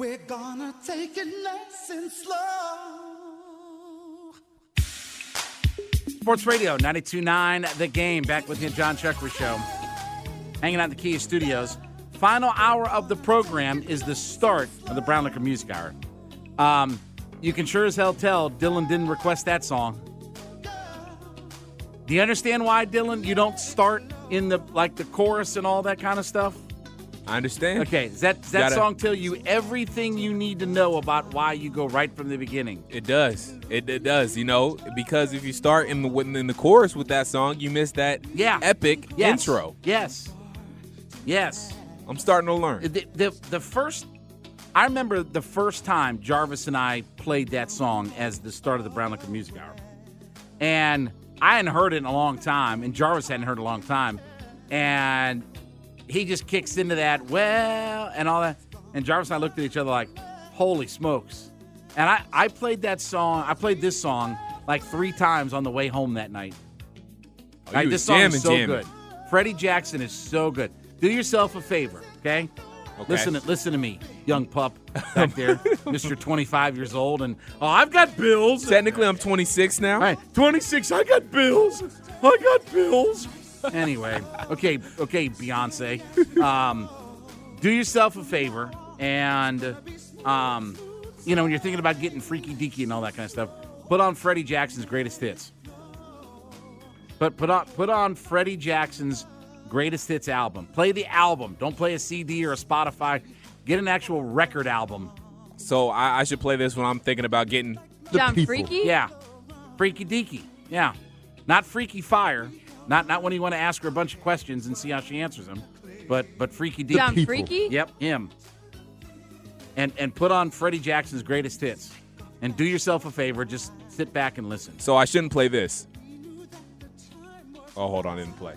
We're gonna take it nice and slow. Sports Radio 92.9 The Game. Back with you, John Chuckery Show. Hanging out in the Kia Studios. Final hour of the program is the start of the Brown Liquor Music Hour. Um, you can sure as hell tell Dylan didn't request that song. Do you understand why, Dylan, you don't start in the like the chorus and all that kind of stuff? I understand. Okay, does that, does that Gotta- song tell you everything you need to know about why you go right from the beginning? It does. It, it does. You know, because if you start in the in the chorus with that song, you miss that Yeah. epic Yes. intro. Yes. Yes. I'm starting to learn. The, the, the first, I remember the first time Jarvis and I played that song as the start of the Brown Liquor Music Hour. And I hadn't heard it in a long time, and Jarvis hadn't heard it in a long time. And he just kicks into that, well, and all that. And Jarvis and I looked at each other like, holy smokes. And I, I played that song, I played this song like three times on the way home that night. Oh, Right, this song jamming, is so jamming. good. Freddie Jackson is so good. Do yourself a favor, okay? Okay. Listen, to, listen to me, young pup back there, Mister 25 years old, and oh, I've got bills. Technically, I'm 26 now. All right, 26. I got bills. I got bills. Anyway, okay, okay, Beyonce. Um, do yourself a favor, and um, you know when you're thinking about getting freaky deaky and all that kind of stuff, put on Freddie Jackson's greatest hits. But put on put on Freddie Jackson's greatest hits album. Play the album. Don't play a CD or a Spotify. Get an actual record album. So I, I should play this when I'm thinking about getting the John people. Freaky? Yeah. Freaky deaky. Yeah. Not freaky fire. Not not when you want to ask her a bunch of questions and see how she answers them. But but freaky deaky. John Freaky? Yep, him. And and put on Freddie Jackson's greatest hits. And do yourself a favor, just sit back and listen. So I shouldn't play this. Oh, hold on, I didn't play.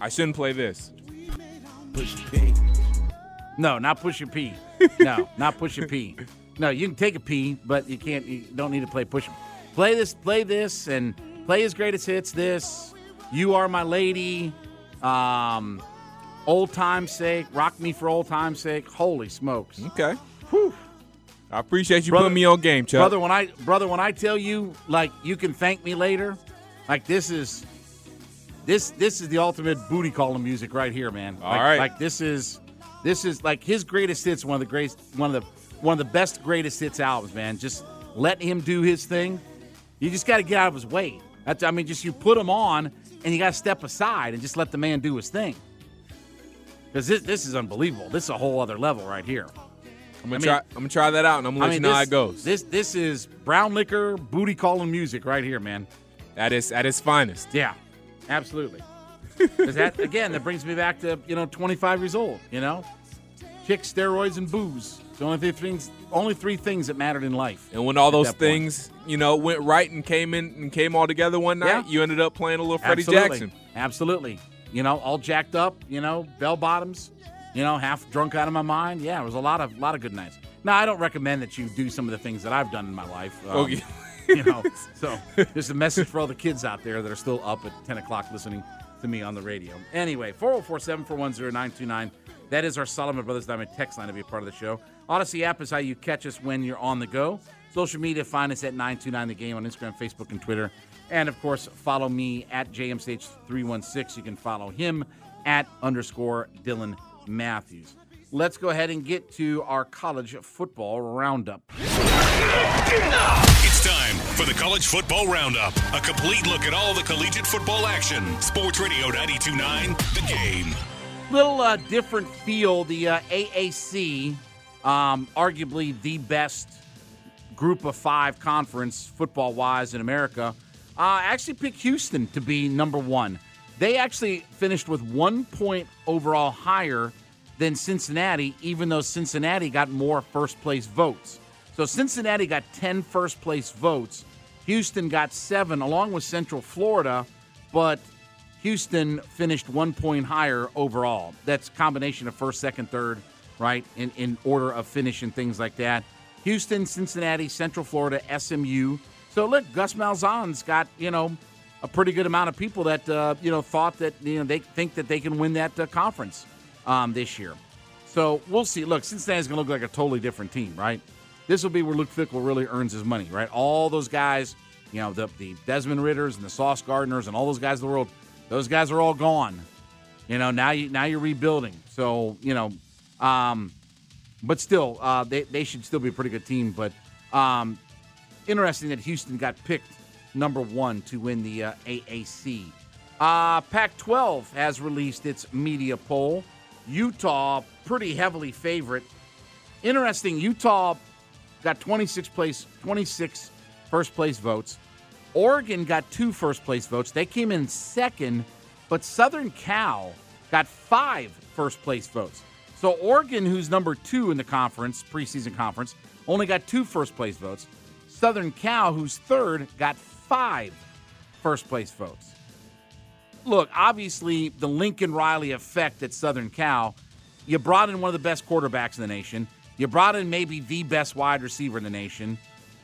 I shouldn't play this. No, not push your P. No, not push your P. No, you can take a P, but you can't. You don't need to play push. Play this. Play this, and play his greatest hits. This, you are my lady. Um, old time's sake, rock me for old time's sake. Holy smokes, Okay. I appreciate you Brother- putting me on game, Chuck. brother! When I brother, when I tell you like you can thank me later, like this is. This this is the ultimate booty calling music right here, man. All like, right. like this is this is like his greatest hits, one of the greatest, one of the one of the best greatest hits albums, man. Just let him do his thing. You just got to get out of his way. That's, I mean, just you put him on, and you got to step aside and just let the man do his thing. Because this this is unbelievable. This is a whole other level right here. I'm gonna I mean- try. I'm gonna try that out, and I'm gonna I let mean, you know this, how it goes. This this is brown liquor booty calling music right here, man. At its at its finest. Yeah, absolutely. Because that again, that brings me back to you know 25 years old. You know, chicks, steroids, and booze. The only three things, only three things that mattered in life. And when all those that point. things, you know, went right and came in and came all together one night, Yeah. you ended up playing a little Freddie Absolutely. Jackson. Absolutely. You know, all jacked up. You know, bell bottoms. You know, half drunk out of my mind. Yeah, it was a lot of lot of good nights. Now, I don't recommend that you do some of the things that I've done in my life. Um, Okay. you know, so there's a message for all the kids out there that are still up at 10 o'clock listening to me on the radio. Anyway, 404 741 929. That is our Solomon Brothers Diamond text line to be a part of the show. Audacy app is how you catch us when you're on the go. Social media, find us at 929 The Game on Instagram, Facebook, and Twitter. And of course, follow me at JMStage316. You can follow him at underscore Dylan Matthews. Let's go ahead and get to our college football roundup. It's time for the College Football Roundup, a complete look at all the collegiate football action. Sports Radio 929, The Game. little uh, different feel. The uh, AAC, um, arguably the best group of five conference football wise in America, uh, actually picked Houston to be number one. They actually finished with one point overall higher than Cincinnati, even though Cincinnati got more first place votes. So Cincinnati got 10 first place votes. Houston got seven, along with Central Florida, but Houston finished one point higher overall. That's combination of first, second, third, right? In in order of finish and things like that. Houston, Cincinnati, Central Florida, SMU. So look, Gus Malzahn's got you know a pretty good amount of people that uh, you know thought that you know they think that they can win that uh, conference um, this year. So we'll see. Look, Cincinnati's going to look like a totally different team, right? This will be where Luke Fickell really earns his money, right? All those guys, you know, the, the Desmond Ridders and the Sauce Gardners and all those guys in the world, those guys are all gone. You know, now you now you're rebuilding. So you know, um, but still, uh, they they should still be a pretty good team. But um, interesting that Houston got picked number one to win the uh, AAC. Uh, Pac 12 has released its media poll. Utah, pretty heavily favorite. Interesting, Utah got 26 place, 26 first place votes. Oregon got two first place votes. They came in second, but Southern Cal got five first place votes. So Oregon, who's number two in the conference, preseason conference, only got two first place votes. Southern Cal, who's third, got five first place votes. Look, obviously, the Lincoln Riley effect at Southern Cal, you brought in one of the best quarterbacks in the nation. You brought in maybe the best wide receiver in the nation.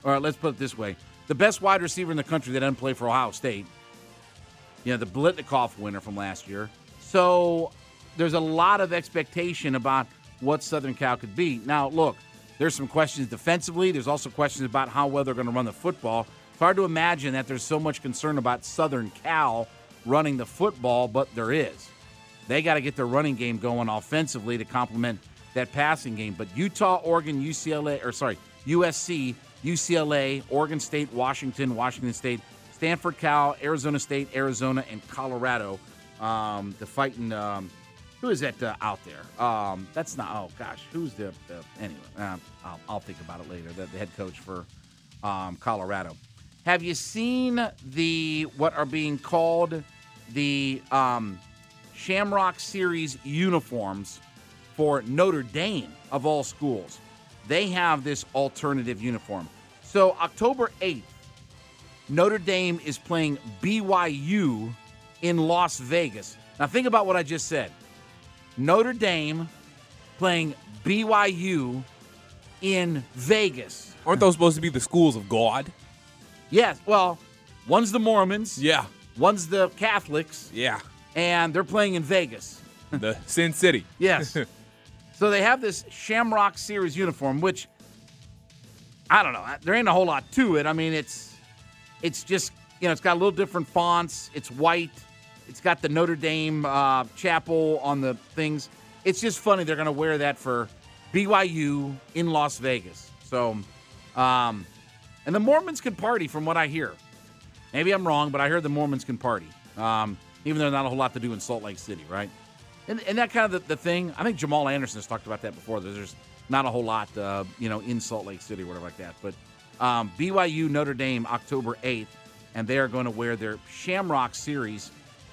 All right, let's put it this way the best wide receiver in the country that doesn't play for Ohio State. You know, the Biletnikoff winner from last year. So there's a lot of expectation about what Southern Cal could be. Now, look, there's some questions defensively. There's also questions about how well they're going to run the football. It's hard to imagine that there's so much concern about Southern Cal running the football, but there is. They got to get their running game going offensively to complement that passing game. But Utah, Oregon, UCLA, or sorry, USC, UCLA, Oregon State, Washington, Washington State, Stanford, Cal, Arizona State, Arizona, and Colorado. Um, the fighting. Um, who is that uh, out there? Um, that's not. Oh gosh, who's the? the anyway, uh, I'll, I'll, think about it later. The, the head coach for um, Colorado. Have you seen the what are being called the um, Shamrock Series uniforms for Notre Dame of all schools? they have this alternative uniform. So, October 8th, Notre Dame is playing BYU in Las Vegas. Now, think about what I just said Notre Dame playing BYU in Vegas. Aren't those supposed to be the schools of God? Yes. Well, one's the Mormons. Yeah. One's the Catholics. Yeah. And they're playing in Vegas. the Sin City. Yes. So they have this Shamrock Series uniform, which I don't know. There ain't a whole lot to it. I mean, it's it's just you know, it's got a little different fonts. It's white. It's got the Notre Dame uh, chapel on the things. It's just funny they're going to wear that for BYU in Las Vegas. So, um, and the Mormons can party, from what I hear. Maybe I'm wrong, but I heard the Mormons can party. Um, even though not a whole lot to do in Salt Lake City, right? And, and that kind of the, the, thing, I think Jamal Anderson has talked about that before. There's not a whole lot, uh, you know, in Salt Lake City or whatever like that. But um, BYU Notre Dame October 8th, and they are going to wear their Shamrock Series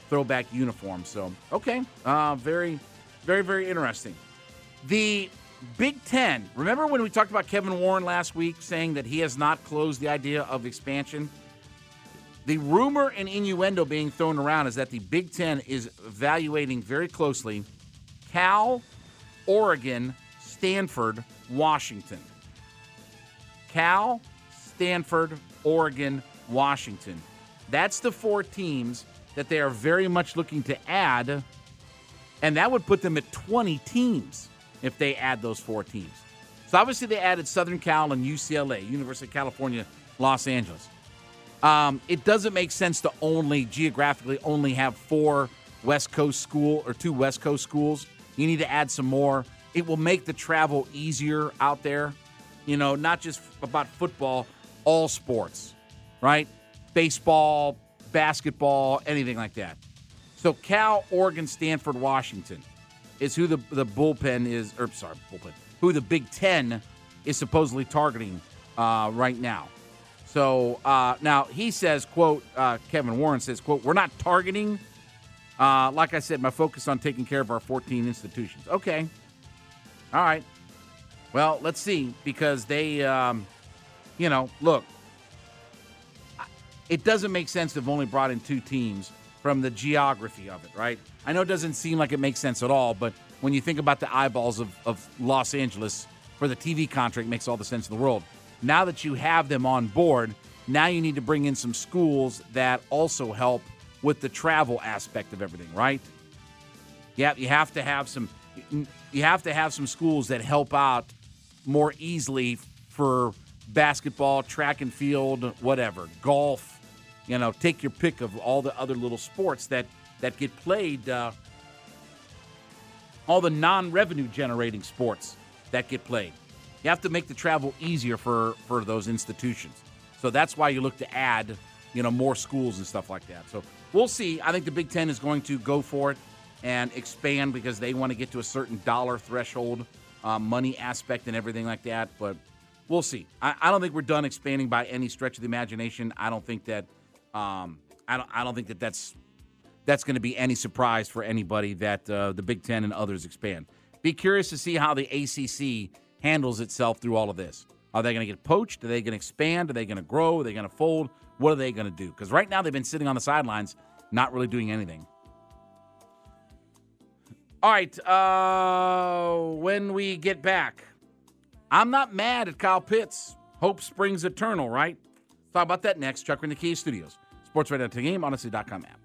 throwback uniform. So, okay, uh, very, very, very interesting. The Big Ten. Remember when we talked about Kevin Warren last week saying that he has not closed the idea of expansion? The rumor and innuendo being thrown around is that the Big Ten is evaluating very closely Cal, Oregon, Stanford, Washington. Cal, Stanford, Oregon, Washington. That's the four teams that they are very much looking to add, and that would put them at 20 teams if they add those four teams. So obviously they added Southern Cal and UCLA, University of California, Los Angeles. Um, it doesn't make sense to only geographically only have four West Coast school or two West Coast schools. You need to add some more. It will make the travel easier out there. You know, not just about football, all sports, right? Baseball, basketball, anything like that. So Cal, Oregon, Stanford, Washington is who the the bullpen is, or sorry, bullpen, who the Big Ten is supposedly targeting uh, right now. So uh, now he says, quote, uh, Kevin Warren says, quote, we're not targeting Uh, like I said, my focus on taking care of our 14 institutions. Okay. All right. Well, let's see because they, um, you know, look, it doesn't make sense to have only brought in two teams from the geography of it, right? I know it doesn't seem like it makes sense at all, but when you think about the eyeballs of, of Los Angeles for the TV contract, makes all the sense in the world. Now that you have them on board, now you need to bring in some schools that also help with the travel aspect of everything, right? Yeah, you have to have some you have to have some schools that help out more easily for basketball, track and field, whatever, golf. You know, take your pick of all the other little sports that that get played. Uh, all the non-revenue generating sports that get played. You have to make the travel easier for for those institutions. So that's why you look to add, you know, more schools and stuff like that. So we'll see. I think the Big Ten is going to go for it and expand because they want to get to a certain dollar threshold, uh, money aspect, and everything like that. But we'll see. I, I, don't think we're done expanding by any stretch of the imagination. I don't think that. Um, I don't. I don't think that that's that's going to be any surprise for anybody that uh, the Big Ten and others expand. Be curious to see how the ACC handles itself through all of this. Are they going to get poached? Are they going to expand? Are they going to grow? Are they going to fold? What are they going to do? Because right now they've been sitting on the sidelines, not really doing anything. All right. Uh, when we get back, I'm not mad at Kyle Pitts. Hope springs eternal, right? Talk about that next. Chuck in the Kia Studios. Sports Radio to Game, Audacy.com app.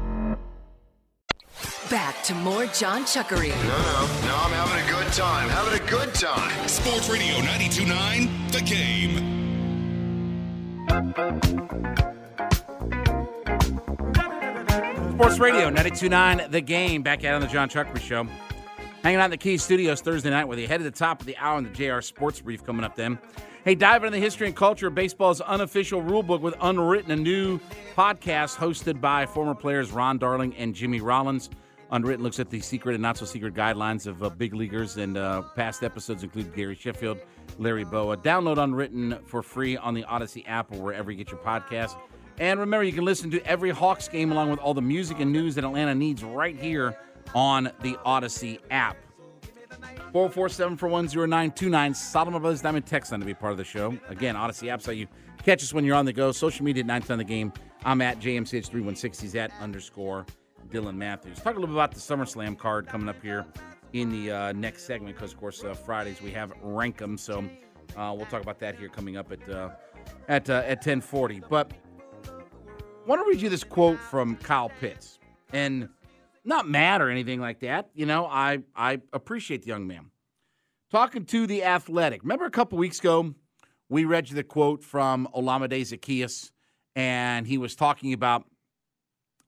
Back to more John Chuckery. No, no, no, I'm having a good time. Having a good time. Sports Radio 929, The Game. Sports Radio 929, The Game. Back out on the John Chuckery Show. Hanging out in the Kia Studios Thursday night with you. Head to the top of the hour in the JR Sports Brief coming up then. Hey, dive into the history and culture of baseball's unofficial rulebook with Unwritten, a new podcast hosted by former players Ron Darling and Jimmy Rollins. Unwritten looks at the secret and not so secret guidelines of uh, big leaguers, and uh, past episodes include Gary Sheffield, Larry Bowa. Download Unwritten for free on the Audacy app or wherever you get your podcast. And remember, you can listen to every Hawks game along with all the music and news that Atlanta needs right here on the Audacy app. 447 for 10929. Solomon Brothers Diamond text line to be part of the show. Again, Audacy app so you catch us when you're on the go. Social media at 9 on the game. I'm at JMCH316. He's at underscore Dylan Matthews. Talk a little bit about the SummerSlam card coming up here in the uh, next segment because, of course, uh, Fridays we have rank 'em. So uh, we'll talk about that here coming up at uh, at uh, at 10:40. But I want to read you this quote from Kyle Pitts, and not mad or anything like that. You know, I I appreciate the young man talking to the Athletic. Remember a couple weeks ago we read you the quote from Olamide Zaccheaus, and he was talking about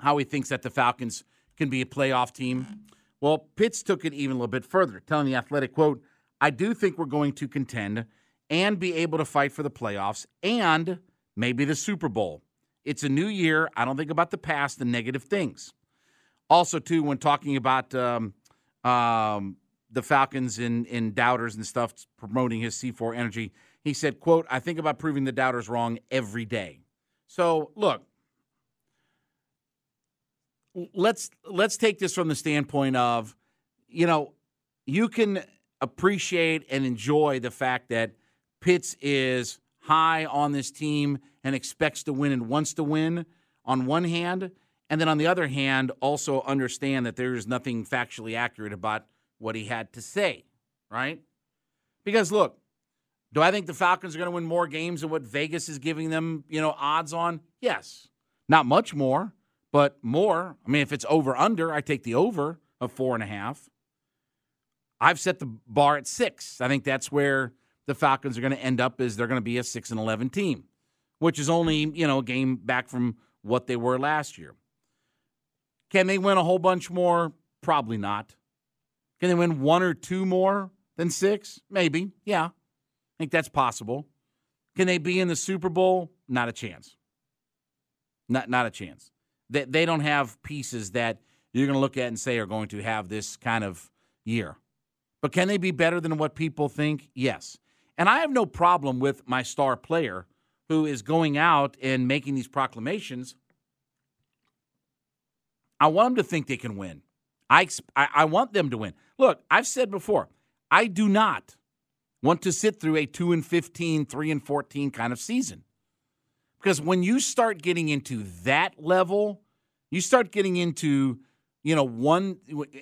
how he thinks that the Falcons can be a playoff team. Well, Pitts took it even a little bit further, telling the Athletic, quote, I do think we're going to contend and be able to fight for the playoffs and maybe the Super Bowl. It's a new year. I don't think about the past and negative things. Also, too, when talking about um, um, the Falcons in, in doubters and stuff, promoting his C4 energy, he said, quote, I think about proving the doubters wrong every day. So, look, let's let's take this from the standpoint of you know you can appreciate and enjoy the fact that Pitts is high on this team and expects to win and wants to win on one hand and then on the other hand also understand that there is nothing factually accurate about what he had to say right because look do I think the Falcons are going to win more games than what Vegas is giving them, you know, odds on? Yes. Not much more, but more. I mean, if it's over under, I take the over of four and a half. I've set the bar at six. I think that's where the Falcons are going to end up. Is they're going to be a six and eleven team, which is only you know a game back from what they were last year. Can they win a whole bunch more? Probably not. Can they win one or two more than six? Maybe. Yeah. I think that's possible. Can they be in the Super Bowl? Not a chance. Not not a chance. They they don't have pieces that you're going to look at and say are going to have this kind of year. But can they be better than what people think? Yes. And I have no problem with my star player who is going out and making these proclamations. I want them to think they can win. I, I, I want them to win. Look, I've said before, I do not want to sit through a 2 and 15, 3 and 14 kind of season. Because when you start getting into that level, you start getting into, you know, one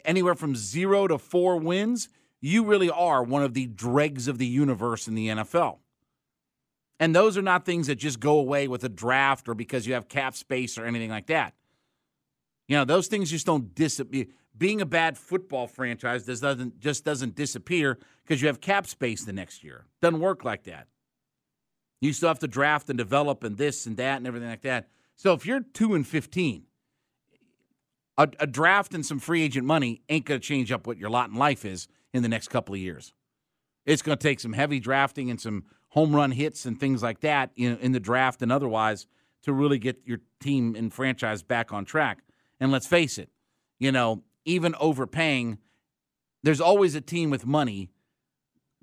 anywhere from 0 to 4 wins, you really are one of the dregs of the universe in the NFL. And those are not things that just go away with a draft or because you have cap space or anything like that. You know, those things just don't disappear. Being a bad football franchise does doesn't just doesn't disappear because you have cap space the next year. Doesn't work like that. You still have to draft and develop and this and that and everything like that. So if you're two and fifteen, a, a draft and some free agent money ain't going to change up what your lot in life is in the next couple of years. It's going to take some heavy drafting and some home run hits and things like that in, in the draft and otherwise to really get your team and franchise back on track. And let's face it, you know, even overpaying, there's always a team with money.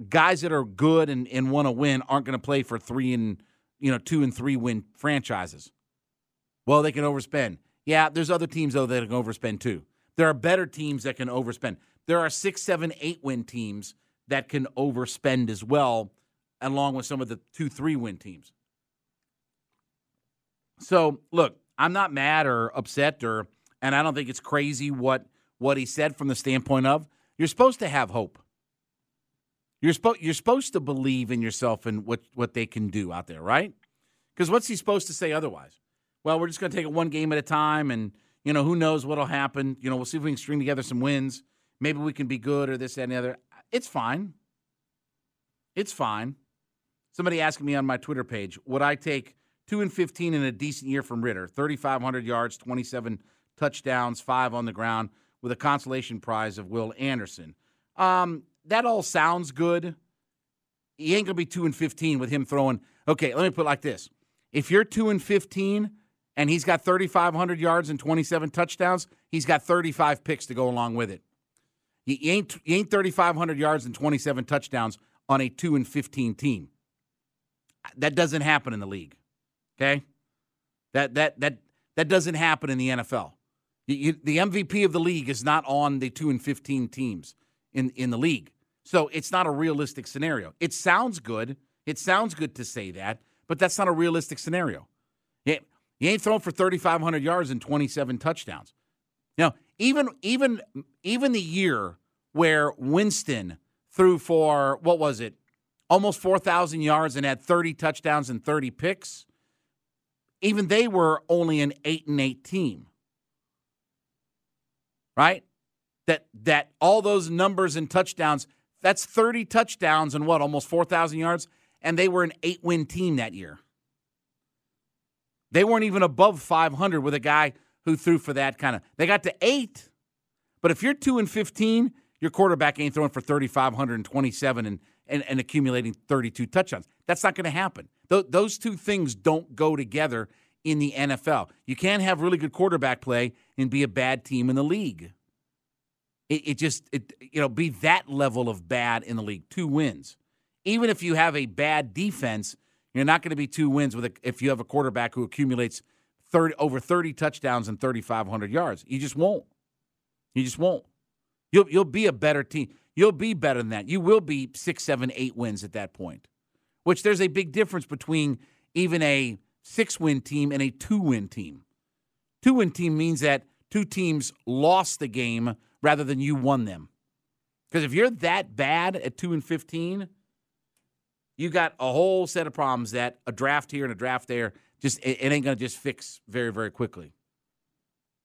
Guys that are good and, and want to win aren't going to play for three and you know two and three win franchises. Well, they can overspend. Yeah, there's other teams though that can overspend too. There are better teams that can overspend. There are six, seven, eight win teams that can overspend as well, along with some of the two, three win teams. So, look, I'm not mad or upset, or and I don't think it's crazy what what he said from the standpoint of you're supposed to have hope. You're supposed you're supposed to believe in yourself and what what they can do out there, right? Because what's he supposed to say otherwise? Well, we're just going to take it one game at a time, and you know who knows what'll happen. You know, we'll see if we can string together some wins maybe we can be good or this, that, and the other. It's fine. It's fine. Somebody asked me on my Twitter page, would I take two and fifteen in a decent year from Ridder, thirty five hundred yards, twenty seven touchdowns, five on the ground, with a consolation prize of Will Anderson. Um, that all sounds good. He ain't gonna be two and fifteen with him throwing. Okay, let me put it like this: If you're two and fifteen and he's got thirty five hundred yards and twenty seven touchdowns, he's got thirty five picks to go along with it. You ain't you ain't 3,500 yards and 27 touchdowns on a two and 15 team. That doesn't happen in the league. Okay, that that that that doesn't happen in the NFL. You, the MVP of the league is not on the two and 15 teams in in the league, so it's not a realistic scenario. It sounds good. It sounds good to say that, but that's not a realistic scenario. You, you ain't throwing for 3,500 yards and 27 touchdowns. Now, even even even the year where Winston threw for what was it, almost four thousand yards and had thirty touchdowns and thirty picks. Even they were only an eight and eight team, right? That that all those numbers and touchdowns. That's thirty touchdowns and what almost four thousand yards, and they were an eight win team that year. They weren't even above 500 with a guy who threw for that kind of. They got to eight, but if you're two and 15, your quarterback ain't throwing for 3,527 and, and, and accumulating 32 touchdowns. That's not going to happen. Th- those two things don't go together in the NFL. You can't have really good quarterback play and be a bad team in the league. It, it just, it, you know, be that level of bad in the league. Two wins. Even if you have a bad defense, you're not going to be two wins with a, if you have a quarterback who accumulates 30, over 30 touchdowns and 3,500 yards. You just won't. You just won't. You'll you'll be a better team. You'll be better than that. You will be six, seven, eight wins at that point. Which there's a big difference between even a six win team and a two win team. Two win team means that two teams lost the game rather than you won them. Because if you're that bad at two and fifteen, you got a whole set of problems that a draft here and a draft there Just it, it ain't going to just fix very very quickly.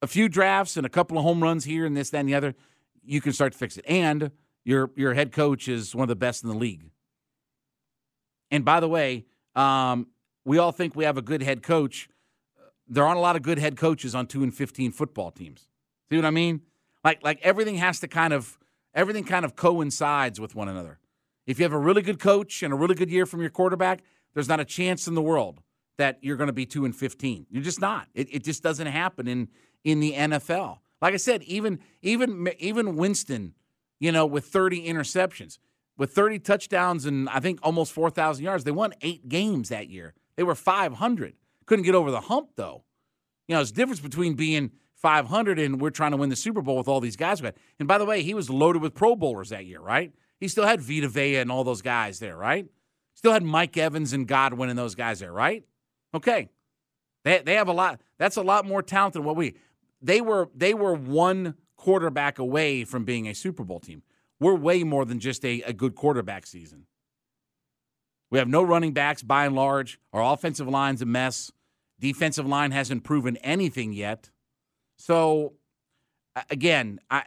A few drafts and a couple of home runs here and this that and the other, you can start to fix it. And your your head coach is one of the best in the league. And by the way, um, we all think we have a good head coach. There aren't a lot of good head coaches on two and fifteen football teams. See what I mean? Like like everything has to kind of everything kind of coincides with one another. If you have a really good coach and a really good year from your quarterback, there's not a chance in the world that you're going to be two and fifteen. You're just not. It, it just doesn't happen in in the NFL. Like I said, even even even Winston, you know, with 30 interceptions, with 30 touchdowns and I think almost 4,000 yards, they won eight games that year. They were 500. Couldn't get over the hump though. You know, a difference between being 500 and we're trying to win the Super Bowl with all these guys. And by the way, he was loaded with Pro Bowlers that year, right? He still had Vita Vea and all those guys there, right? Still had Mike Evans and Godwin and those guys there, right? Okay. They, they have a lot. That's a lot more talent than what we. They were they were one quarterback away from being a Super Bowl team. We're way more than just a, a good quarterback season. We have no running backs by and large. Our offensive line's a mess. Defensive line hasn't proven anything yet. So again, I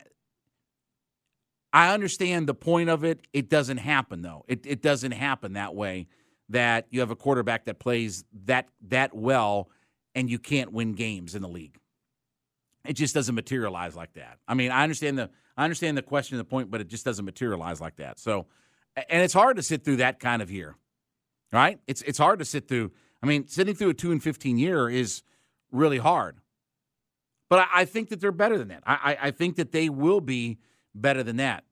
I understand the point of it. It doesn't happen though. It it doesn't happen that way that you have a quarterback that plays that that well and you can't win games in the league. It just doesn't materialize like that. I mean, I understand the I understand the question and the point, but it just doesn't materialize like that. So and it's hard to sit through that kind of year. Right? It's it's hard to sit through. I mean, sitting through a 2 and 15 year is really hard. But I, I think that they're better than that. I, I, I, think that they will be better than that.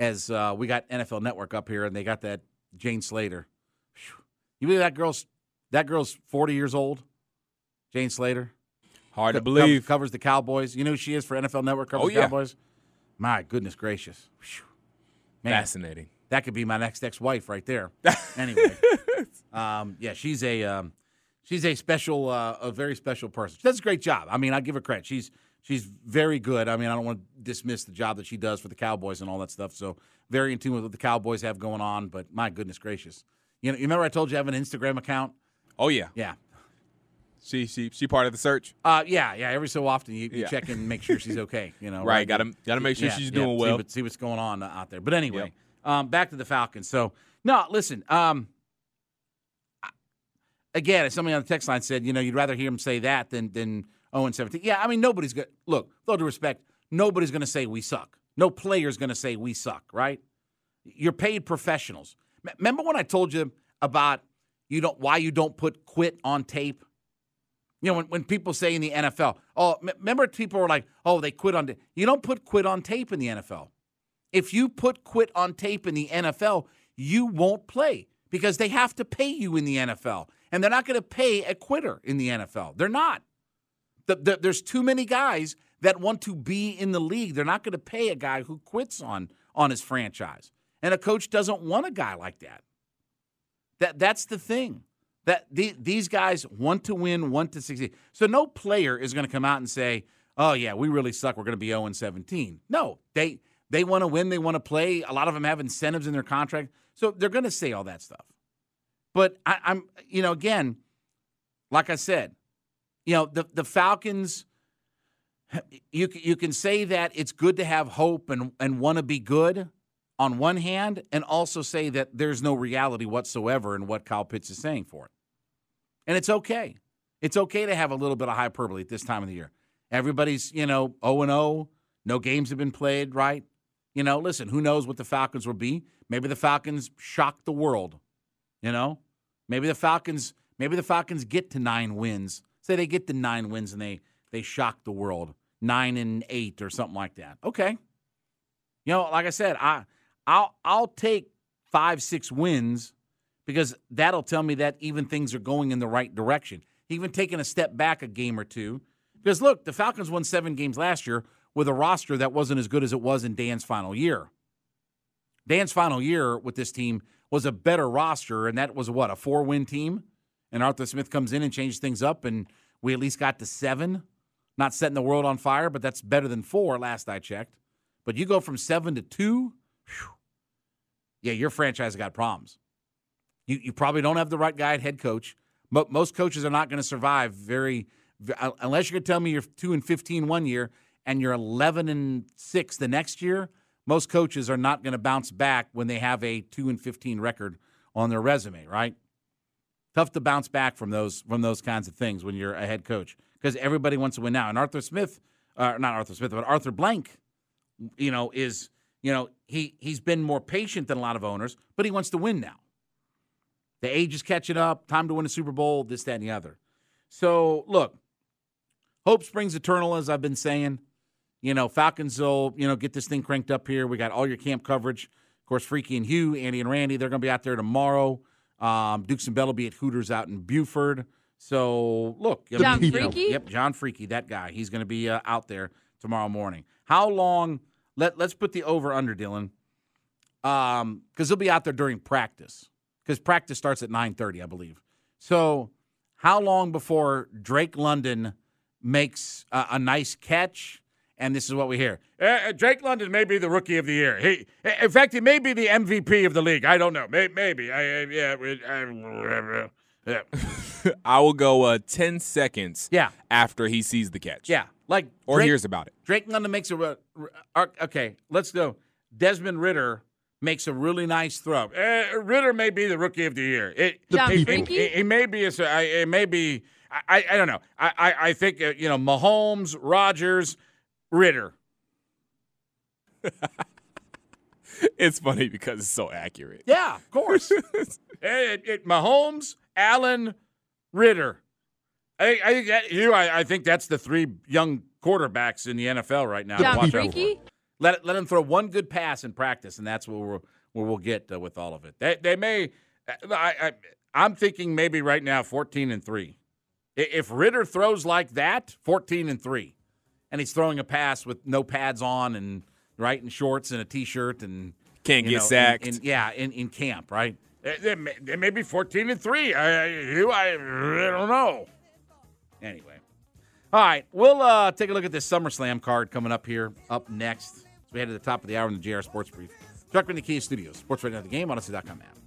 As uh, we got NFL Network up here, and they got that Jane Slater. Whew. You believe that girl's that girl's forty years old? Jane Slater. Hard to believe. Co- covers the Cowboys. You know who she is for NFL Network. Covers oh, yeah. Cowboys. My goodness gracious. Man, Fascinating. That could be my next ex-wife right there. Anyway, um, yeah, she's a um, she's a special, uh, a very special person. She does a great job. I mean, I give her credit. She's she's very good. I mean, I don't want to dismiss the job that she does for the Cowboys and all that stuff. So very in tune with what the Cowboys have going on. But my goodness gracious, you know, you remember I told you I have an Instagram account? Oh yeah, yeah. She she she part of the search. Uh, yeah, yeah. Every so often you, you yeah. check and make sure she's okay. You know, right? Got to got to make sure yeah, she's yeah, doing well. See, see, what's going on out there. But anyway, yep. um, back to the Falcons. So no, listen. Um, again, somebody on the text line said, you know, you'd rather hear him say that than than 0 and 17. Yeah, I mean, nobody's going to look, with all due respect, nobody's going to say we suck. No player's going to say we suck, right? You're paid professionals. M- remember when I told you about you don't why you don't put quit on tape? You know, when, when people say in the NFL, oh, m- remember people were like, oh, they quit on. tape. You don't put quit on tape in the NFL. If you put quit on tape in the NFL, you won't play because they have to pay you in the NFL and they're not going to pay a quitter in the NFL. They're not. The, the, there's too many guys that want to be in the league. They're not going to pay a guy who quits on on his franchise, and a coach doesn't want a guy like that. That that's the thing. That the, these guys want to win, want to succeed. So no player is going to come out and say, "Oh yeah, we really suck. We're going to be 0 17." No, they they want to win. They want to play. A lot of them have incentives in their contract, so they're going to say all that stuff. But I, I'm, you know, again, like I said, you know, the the Falcons. You you can say that it's good to have hope and and want to be good on one hand, and also say that there's no reality whatsoever in what Kyle Pitts is saying for it. And it's okay. It's okay to have a little bit of hyperbole at this time of the year. Everybody's, you know, 0 and 0. No games have been played, right? You know, listen, who knows what the Falcons will be? Maybe the Falcons shock the world. You know, maybe the Falcons maybe the Falcons get to nine wins. Say they get to nine wins and they they shock the world, nine and eight or something like that. Okay, you know, like I said, I I'll I'll take five six wins because that'll tell me that even things are going in the right direction. Even taking a step back a game or two. Because look, the Falcons won seven games last year with a roster that wasn't as good as it was in Dan's final year. Dan's final year with this team was a better roster, and that was what a four win team. And Arthur Smith comes in and changes things up, and we at least got to seven. Not setting the world on fire, but that's better than four last I checked. But you go from seven to two, whew, yeah, your franchise got problems. You you probably don't have the right guy at head coach, Mo- most coaches are not going to survive very, uh, unless you're going to tell me you're two and 15 one year and you're 11 and six the next year. Most coaches are not going to bounce back when they have a two and 15 record on their resume, right? Tough to bounce back from those from those kinds of things when you're a head coach because everybody wants to win now. And Arthur Smith, uh, not Arthur Smith, but Arthur Blank, you know, is you know he he's been more patient than a lot of owners, but he wants to win now. The age is catching up. Time to win a Super Bowl. This, that, and the other. So look, hope springs eternal, as I've been saying. You know, Falcons will you know get this thing cranked up here. We got all your camp coverage. Of course, Freaky and Hugh, Andy and Randy, they're going to be out there tomorrow. Um, Dukes and Bell will be at Hooters out in Buford. So look, I John mean, you know, Freaky? yep, John Freaky, that guy. He's going to be uh, out there tomorrow morning. How long? Let Let's put the over under, Dylan, um, because he'll be out there during practice. Because practice starts at nine thirty, I believe. So, how long before Drake London makes a, a nice catch? And this is what we hear: uh, Drake London may be the rookie of the year. He, in fact, he may be the MVP of the league. I don't know. May, maybe. I, I- yeah. I, yeah. I will go uh, 10 seconds Yeah. after he sees the catch. Yeah. Like Or Drake- hears about it. Drake London makes a. re- re- Okay, let's go. Desmond Ridder makes a really nice throw. Uh, Ridder may be the rookie of the year. It, John it, it, it may be. A, I- it may be. I, I, I don't know. I, I, I think uh, you know Mahomes, Rodgers, Ridder. It's funny because it's so accurate. Yeah, of course. it, it, Mahomes, Allen, Ridder. I, I think that you. I, I think that's the three young quarterbacks in the NFL right now. to John watch out for. Freaky? Let let him throw one good pass in practice, and that's where we'll, where we'll get uh, with all of it. They they may. I, I I'm thinking maybe right now 14 and three. If Ridder throws like that, 14 and three, and he's throwing a pass with no pads on and right in shorts and a t-shirt and Can't get know, in- sacked. in- yeah, in, in camp, right? They, they may, they may be 14 and three. I, I, you- I, I don't know. Anyway. All right, we'll uh, take a look at this SummerSlam card coming up here, up next. So we head to the top of the hour in the JR Sports Brief. Chuck the Kia Studios, Sports Radio the Game, Audacy.com app.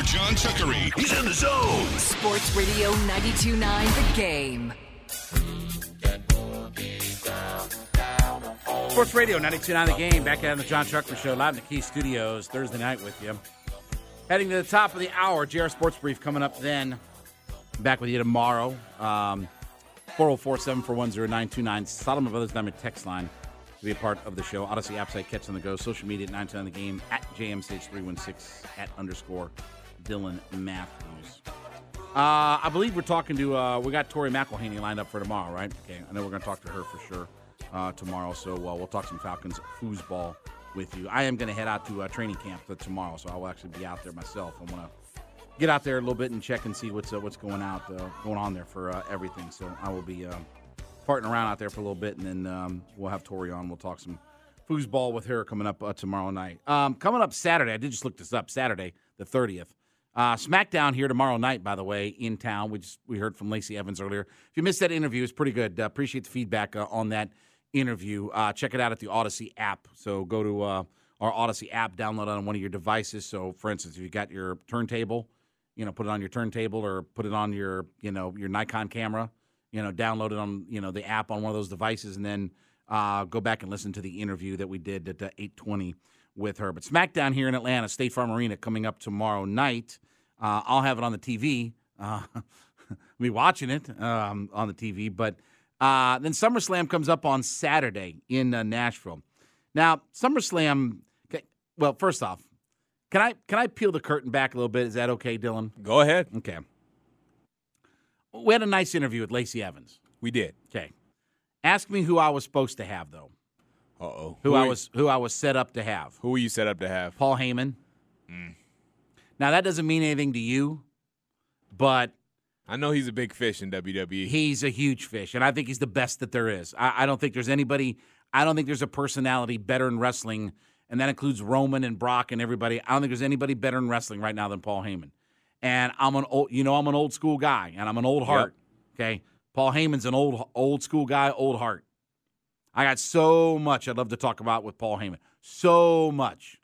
Back more John Chuckery. He's in the zone. Sports Radio 92.9 The Game. Sports Radio 92.9 The Game, back out on the John Chuckery Show, live in the Kia Studios, Thursday night with you. Heading to the top of the hour, JR Sports Brief coming up then. Back with you tomorrow. Um, 404 741 0929. Solomon Brothers Diamond text line to be a part of the show. Audacy app site, Catch on the Go. Social media at 910 The Game, at JMCH316, at underscore Dylan Matthews. Uh, I believe we're talking to, uh, we got Tori McElhaney lined up for tomorrow, right? Okay, I know we're going to talk to her for sure uh, tomorrow. So uh, we'll talk some Falcons foosball with you. I am going to head out to uh, training camp tomorrow, so I will actually be out there myself. I want to get out there a little bit and check and see what's uh, what's going out going on there for everything. So I will be farting around out there for a little bit, and then um, we'll have Tori on. We'll talk some foosball with her coming up tomorrow night. Um, coming up Saturday, I did just look this up. Saturday the thirtieth. Uh, SmackDown here tomorrow night, by the way, in town. We we heard from Lacey Evans earlier. If you missed that interview, it's pretty good. Uh, appreciate the feedback uh, on that interview. Uh, check it out at the Audacy app. So go to uh, our Audacy app, download it on one of your devices. So, for instance, if you got your turntable, you know, put it on your turntable or put it on your you know your Nikon camera. You know, download it on you know the app on one of those devices, and then uh, go back and listen to the interview that we did at uh, eight twenty with her. But SmackDown here in Atlanta, State Farm Arena, coming up tomorrow night. Uh, I'll have it on the TV. Uh, I'll be watching it um, on the TV. But uh, then SummerSlam comes up on Saturday in uh, Nashville. Now, SummerSlam. Okay, well, first off, can I can I peel the curtain back a little bit? Is that okay, Dylan? Go ahead. Okay. We had a nice interview with Lacey Evans. We did. Okay. Ask me who I was supposed to have though. Oh. Who I was who I was set up to have. Who were you set up to have? Paul Heyman. Mm. Now that doesn't mean anything to you, but I know he's a big fish in WWE. he's a huge fish, and I think he's the best that there is. I, I don't think there's anybody. I don't think there's a personality better in wrestling, and that includes Roman and Brock and everybody. I don't think there's anybody better in wrestling right now than Paul Heyman. And I'm an old, you know, I'm an old school guy, and I'm an old heart. Okay, Paul Heyman's an old old school guy, old heart. I got so much I'd love to talk about with Paul Heyman. So much.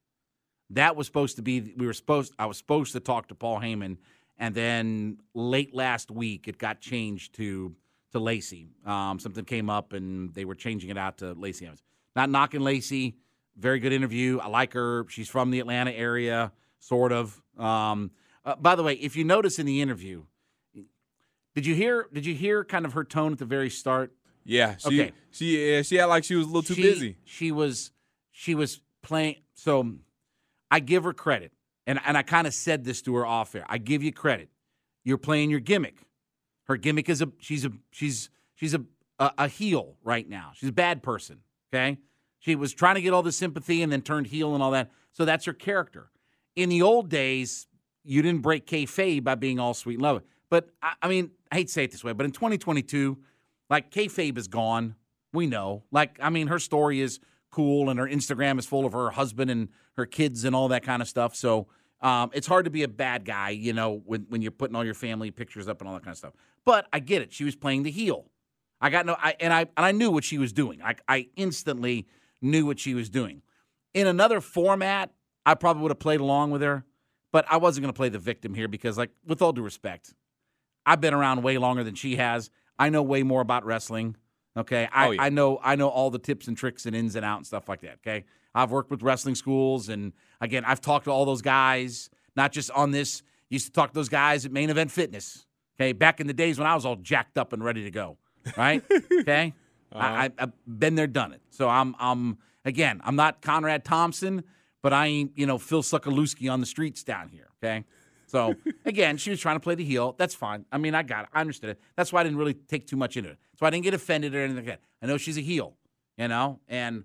That was supposed to be we were supposed I was supposed to talk to Paul Heyman, and then late last week it got changed to to Lacey. Um, something came up and they were changing it out to Lacey Evans. Not knocking Lacey. Very good interview. I like her. She's from the Atlanta area, sort of. Um, uh, by the way, if you notice in the interview, did you hear? Did you hear kind of her tone at the very start? Yeah, she Okay. she yeah, she had like she was a little too she, busy. She was she was playing. So I give her credit, and and I kind of said this to her off air. I give you credit. You're playing your gimmick. Her gimmick is a she's a she's she's a a, a heel right now. She's a bad person. Okay, she was trying to get all the sympathy and then turned heel and all that. So that's her character. In the old days, you didn't break kayfabe by being all sweet and loving. But I, I mean, I hate to say it this way, but in 2022, like kayfabe is gone. We know. Like, I mean, her story is cool, and her Instagram is full of her husband and her kids and all that kind of stuff. So um, it's hard to be a bad guy, you know, when when you're putting all your family pictures up and all that kind of stuff. But I get it. She was playing the heel. I got no, I and I and I knew what she was doing. I I instantly knew what she was doing. In another format, I probably would have played along with her, but I wasn't going to play the victim here because, like, with all due respect, I've been around way longer than she has. I know way more about wrestling. Okay, I, Oh, yeah. I know I know all the tips and tricks and ins and out and stuff like that. Okay, I've worked with wrestling schools, and again, I've talked to all those guys, not just on this. Used to talk to those guys at Main Event Fitness. Okay, back in the days when I was all jacked up and ready to go. Right? okay, I, uh-huh. I, I've been there, done it. So I'm I'm again, I'm not Conrad Thompson, but I ain't you know Phil Suckalewski on the streets down here. Okay. So again, she was trying to play the heel. That's fine. I mean, I got it. I understood it. That's why I didn't really take too much into it. That's why I didn't get offended or anything like that. I know she's a heel, you know, and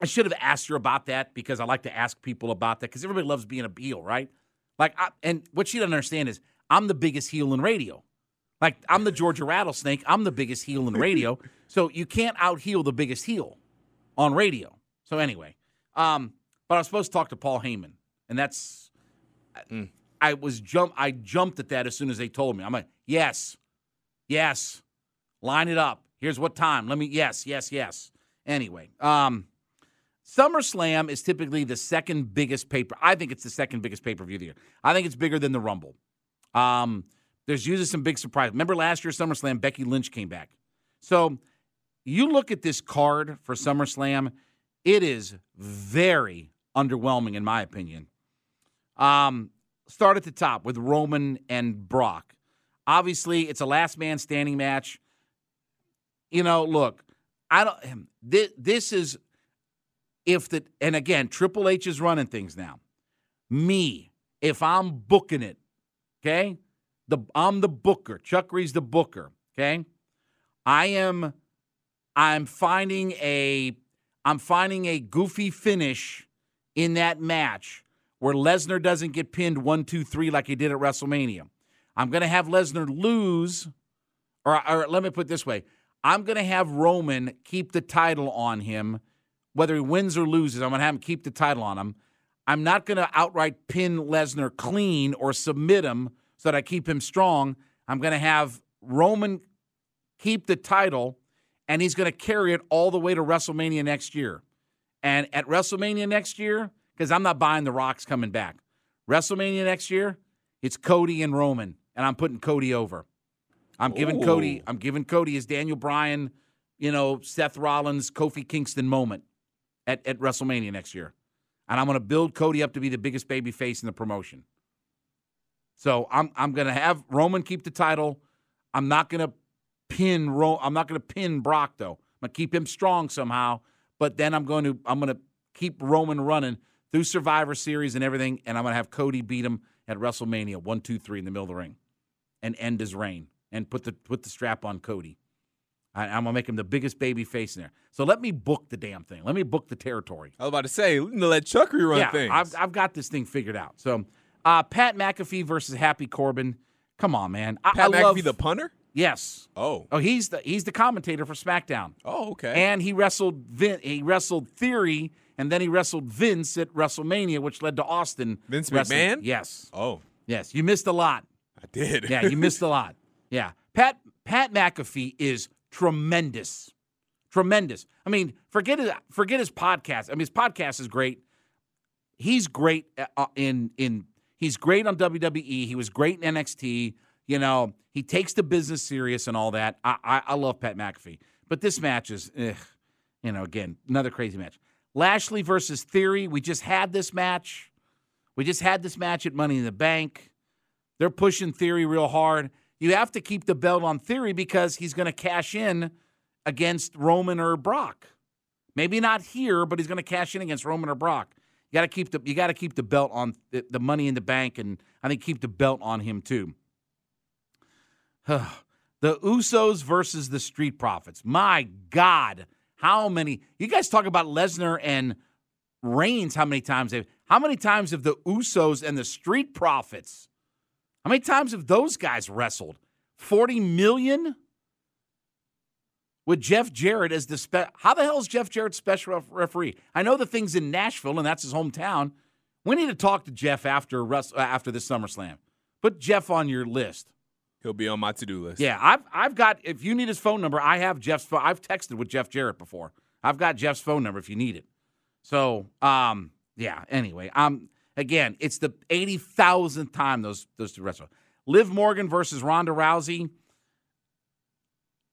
I should have asked her about that because I like to ask people about that because everybody loves being a heel, right? Like, I, and what she doesn't understand is I'm the biggest heel in radio. Like, I'm the Georgia Rattlesnake. I'm the biggest heel in radio. so you can't out heel the biggest heel on radio. So anyway, um, but I was supposed to talk to Paul Heyman, and that's I was jump I jumped at that as soon as they told me. I'm like, yes, yes, line it up. Here's what time. Let me yes, yes, yes. Anyway, um, SummerSlam is typically the second biggest paper. I think it's the second biggest pay per view of the year. I think it's bigger than the Rumble. Um, there's usually some big surprise. Remember last year SummerSlam, Becky Lynch came back. So you look at this card for SummerSlam, it is very underwhelming in my opinion. Um, start at the top with Roman and Brock. Obviously, it's a last man standing match. You know, look, I don't. This, this is if the and again, Triple H is running things now. Me, if I'm booking it, okay, the I'm the booker. Chuckery's the booker. Okay, I am. I'm finding a. I'm finding a goofy finish in that match where Lesnar doesn't get pinned one, two, three like he did at WrestleMania. I'm going to have Lesnar lose, or, or let me put it this way I'm going to have Roman keep the title on him, whether he wins or loses. I'm going to have him keep the title on him. I'm not going to outright pin Lesnar clean or submit him so that I keep him strong. I'm going to have Roman keep the title, and he's going to carry it all the way to WrestleMania next year. And at WrestleMania next year, because I'm not buying the Rocks coming back, WrestleMania next year, it's Cody and Roman, and I'm putting Cody over. I'm giving Cody. I'm giving Cody his Daniel Bryan, you know, Seth Rollins, Kofi Kingston moment at, at WrestleMania next year, and I'm going to build Cody up to be the biggest baby face in the promotion. So I'm I'm going to have Roman keep the title. I'm not going to pin Ro- I'm not going to pin Brock though. I'm going to keep him strong somehow. But then I'm going to I'm going to keep Roman running through Survivor Series and everything, and I'm going to have Cody beat him at WrestleMania one, two, three in the middle of the ring, and end his reign and put the put the strap on Cody. I, I'm gonna make him the biggest baby face in there. So let me book the damn thing. Let me book the territory I was about to say, let Chuck rerun yeah, things. I've, I've got this thing figured out. So Uh, Pat McAfee versus Happy Corbin. Come on, man. I, Pat I McAfee, love, the punter. yes. Oh. Oh, he's the he's the commentator for SmackDown. Oh, okay. And he wrestled Vin, he wrestled Theory, and then he wrestled Vince at WrestleMania, which led to Austin. Vince wrestling. McMahon? Yes, oh, yes. You missed a lot. I did. Yeah, you missed a lot. Yeah, Pat Pat McAfee is tremendous, tremendous. I mean, forget his forget his podcast. I mean, his podcast is great. He's great uh, in in he's great on WWE. He was great in NXT. You know, he takes the business serious and all that. I I, I love Pat McAfee, but this match is, ugh, you know, again another crazy match. Lashley versus Theory. We just had this match. We just had this match at Money in the Bank. They're pushing Theory real hard. You have to keep the belt on Theory because he's going to cash in against Roman or Brock. Maybe not here, but he's going to cash in against Roman or Brock. You got to keep the you got to keep the belt on the, the Money in the Bank, and I think keep the belt on him too. the Usos versus the Street Profits. My God, how many? You guys talk about Lesnar and Reigns. How many times Have, How many times have the Usos and the Street Profits? How many times have those guys wrestled? 40 million? With Jeff Jarrett as the spe- how the hell is Jeff Jarrett special ref- referee? I know the thing's in Nashville and that's his hometown. We need to talk to Jeff after Rus- uh, after the SummerSlam. Put Jeff on your list. He'll be on my to-do list. Yeah, I've I've got. If you need his phone number, I have Jeff's. phone. I've texted with Jeff Jarrett before. I've got Jeff's phone number if you need it. So, um, yeah. Anyway, um, again, it's the eighty thousandth time those those two wrestle. Liv Morgan versus Ronda Rousey.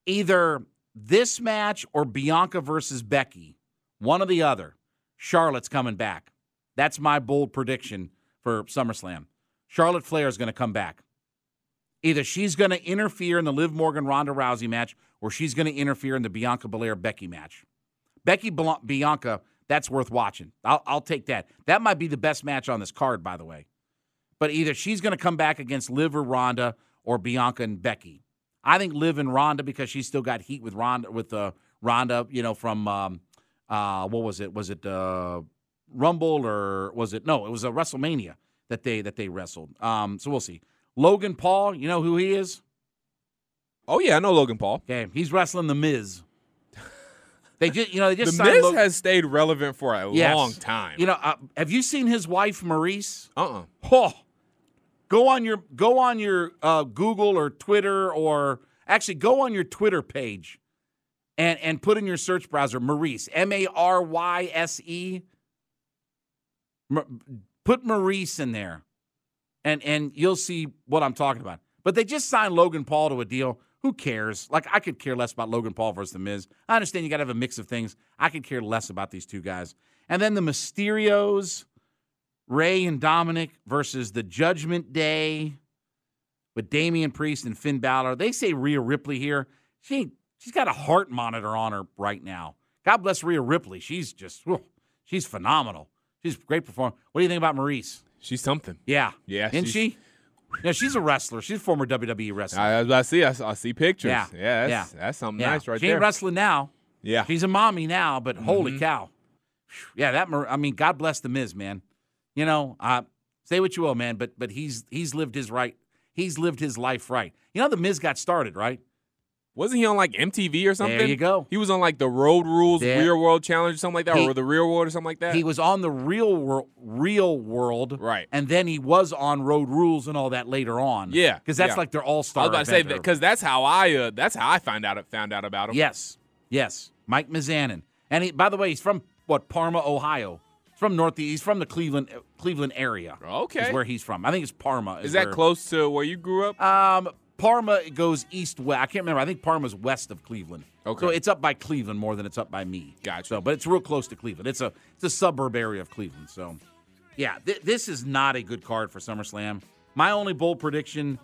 Either this match or Bianca versus Becky, one or the other. Charlotte's coming back. That's my bold prediction for SummerSlam. Charlotte Flair is going to come back. Either she's going to interfere in the Liv Morgan Ronda Rousey match, or she's going to interfere in the Bianca Belair Becky match. Becky Bel- Bianca, that's worth watching. I'll, I'll take that. That might be the best match on this card, by the way. But either she's going to come back against Liv or Ronda, or Bianca and Becky. I think Liv and Ronda because she's still got heat with Ronda with uh, Ronda, you know, from um, uh, what was it? Was it uh, Rumble or was it no? It was a WrestleMania that they that they wrestled. Um, so we'll see. Logan Paul, you know who he is? Oh yeah, I know Logan Paul. Okay, he's wrestling the Miz. They just, you know, they The just signed Miz Logan- has stayed relevant for a Yes. long time. You know, uh, have you seen his wife Maryse? uh-uh. Oh, go on your go on your uh, Google or Twitter or actually go on your Twitter page and and put in your search browser Maryse M A R Y S E. Put Maryse in there, and and you'll see what I'm talking about. But they just signed Logan Paul to a deal. Who cares? Like I could care less about Logan Paul versus the Miz. I understand you got to have a mix of things. I could care less about these two guys. And then the Mysterios. Rey and Dominic versus the Judgment Day with Damian Priest and Finn Balor. They say Rhea Ripley here. She she's got a heart monitor on her right now. God bless Rhea Ripley. She's just whew, she's phenomenal. She's a great performer. What do you think about Maryse? She's something. Yeah, Yeah, isn't she? Yeah, she's a wrestler. She's a former WWE wrestler. I, I see. I, I see pictures. Yeah. yeah, that's, Yeah. that's something yeah. nice right she there. ain't wrestling now. yeah, She's a mommy now, but Mm-hmm. holy cow. Yeah, that I mean, God bless the Miz, man. You know, uh, say what you will, man, but but he's he's lived his right. He's lived his life right. You know, the Miz got started, right? Wasn't he on like MTV or something? There you go. He was on like the Road Rules There- Real World Challenge or something like that, He- or the Real World or something like that. He was on the real world, real world, Right. And then he was on Road Rules and all that later on. Yeah, because that's yeah. like their all star. I was about to say that because that's how I uh, that's how I found out found out about him. Yes, yes, Mike Mizanin, and he, by the way, he's from what Parma, Ohio. He's from Northeast. He's from the Cleveland Cleveland area. Okay. is where he's from. I think it's Parma. Is that where- close to where you grew up? Um, Parma goes east west. I can't remember. I think Parma's west of Cleveland. Okay. So it's up by Cleveland more than it's up by me. Gotcha. So, but it's real close to Cleveland. It's a it's a suburb area of Cleveland. So, yeah, th- this is not a good card for SummerSlam. My only bold prediction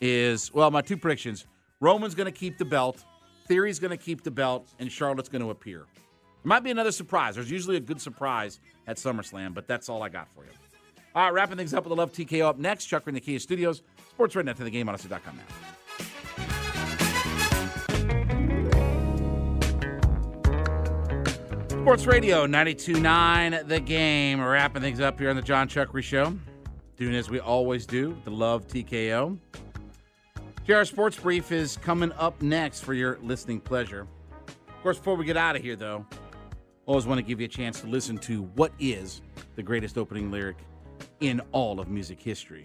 is well, my two predictions: Roman's going to keep the belt, Theory's going to keep the belt, and Charlotte's going to appear. There might be another surprise. There's usually a good surprise at SummerSlam, but that's all I got for you. All right, wrapping things up with the Love TKO up next. Chuck in the Kia Studios. Sports right to the game now. Sports Radio 92.9 The Game. Wrapping things up here on the John Chuckery Show. Doing as we always do, the Love TKO. JR Sports Brief is coming up next for your listening pleasure. Of course, before we get out of here, though, always want to give you a chance to listen to what is the greatest opening lyric in all of music history.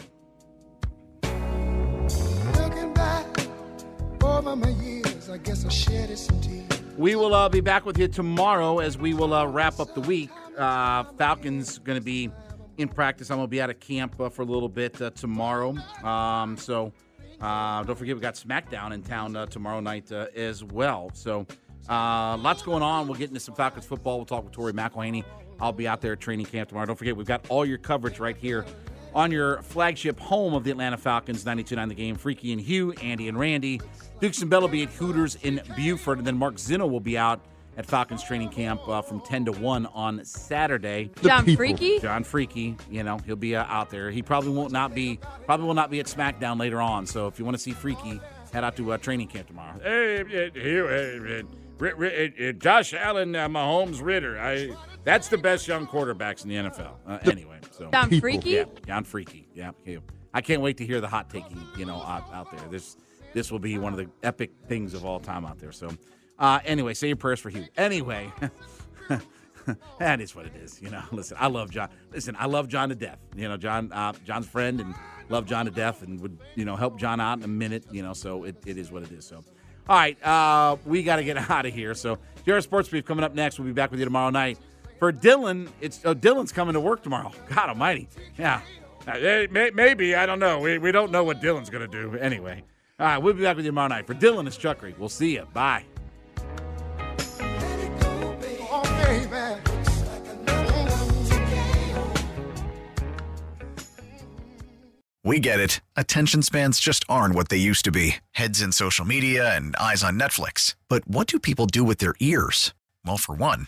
We will uh, be back with you tomorrow as we will uh, wrap up the week. Uh, Falcons going to be in practice. I'm going to be out of camp uh, for a little bit uh, tomorrow. Um, so uh, don't forget we got SmackDown in town tomorrow night as well. So lots going on. We'll get into some Falcons football. We'll talk with Tori McElhaney. I'll be out there at training camp tomorrow. Don't forget we've got all your coverage right here on your flagship home of the Atlanta Falcons, 92.9 The Game. Freaky and Hugh, Andy and Randy. Dukes and Bell will be at Hooters in Buford, and then Mark Zinno will be out at Falcons training camp uh, from 10 to 1 on Saturday. John Freaky? John Freaky, you know, he'll be uh, out there. He probably won't not be probably will not be at SmackDown later on. So if you want to see Freaky, head out to uh, training camp tomorrow. Hey, here, Josh Allen, uh, Mahomes, Ridder. I that's the best young quarterbacks in the NFL. Uh, anyway, so John Freaky? yeah, John Freaky. Yeah, I can't wait to hear the hot taking. You know, out, out there. This this will be one of the epic things of all time out there. So, uh, anyway, say your prayers for Hugh. Anyway. that is what it is. You know, listen, I love John. Listen, I love John to death. You know, John, uh, John's friend, and love John to death, and would you know help John out in a minute. You know, so it, it is what it is. So, all right, uh, we got to get out of here. So, JR Sports Brief coming up next. We'll be back with you tomorrow night. For Dylan, it's oh, Dylan's coming to work tomorrow. God Almighty, yeah. Uh, may- maybe I don't know. We, we don't know what Dylan's gonna do. Anyway, all right, we'll be back with you tomorrow night. For Dylan, it's Chuckery. We'll see you. Bye. We get it. Attention spans just aren't what they used to be heads in social media and eyes on Netflix. But what do people do with their ears? Well, for one,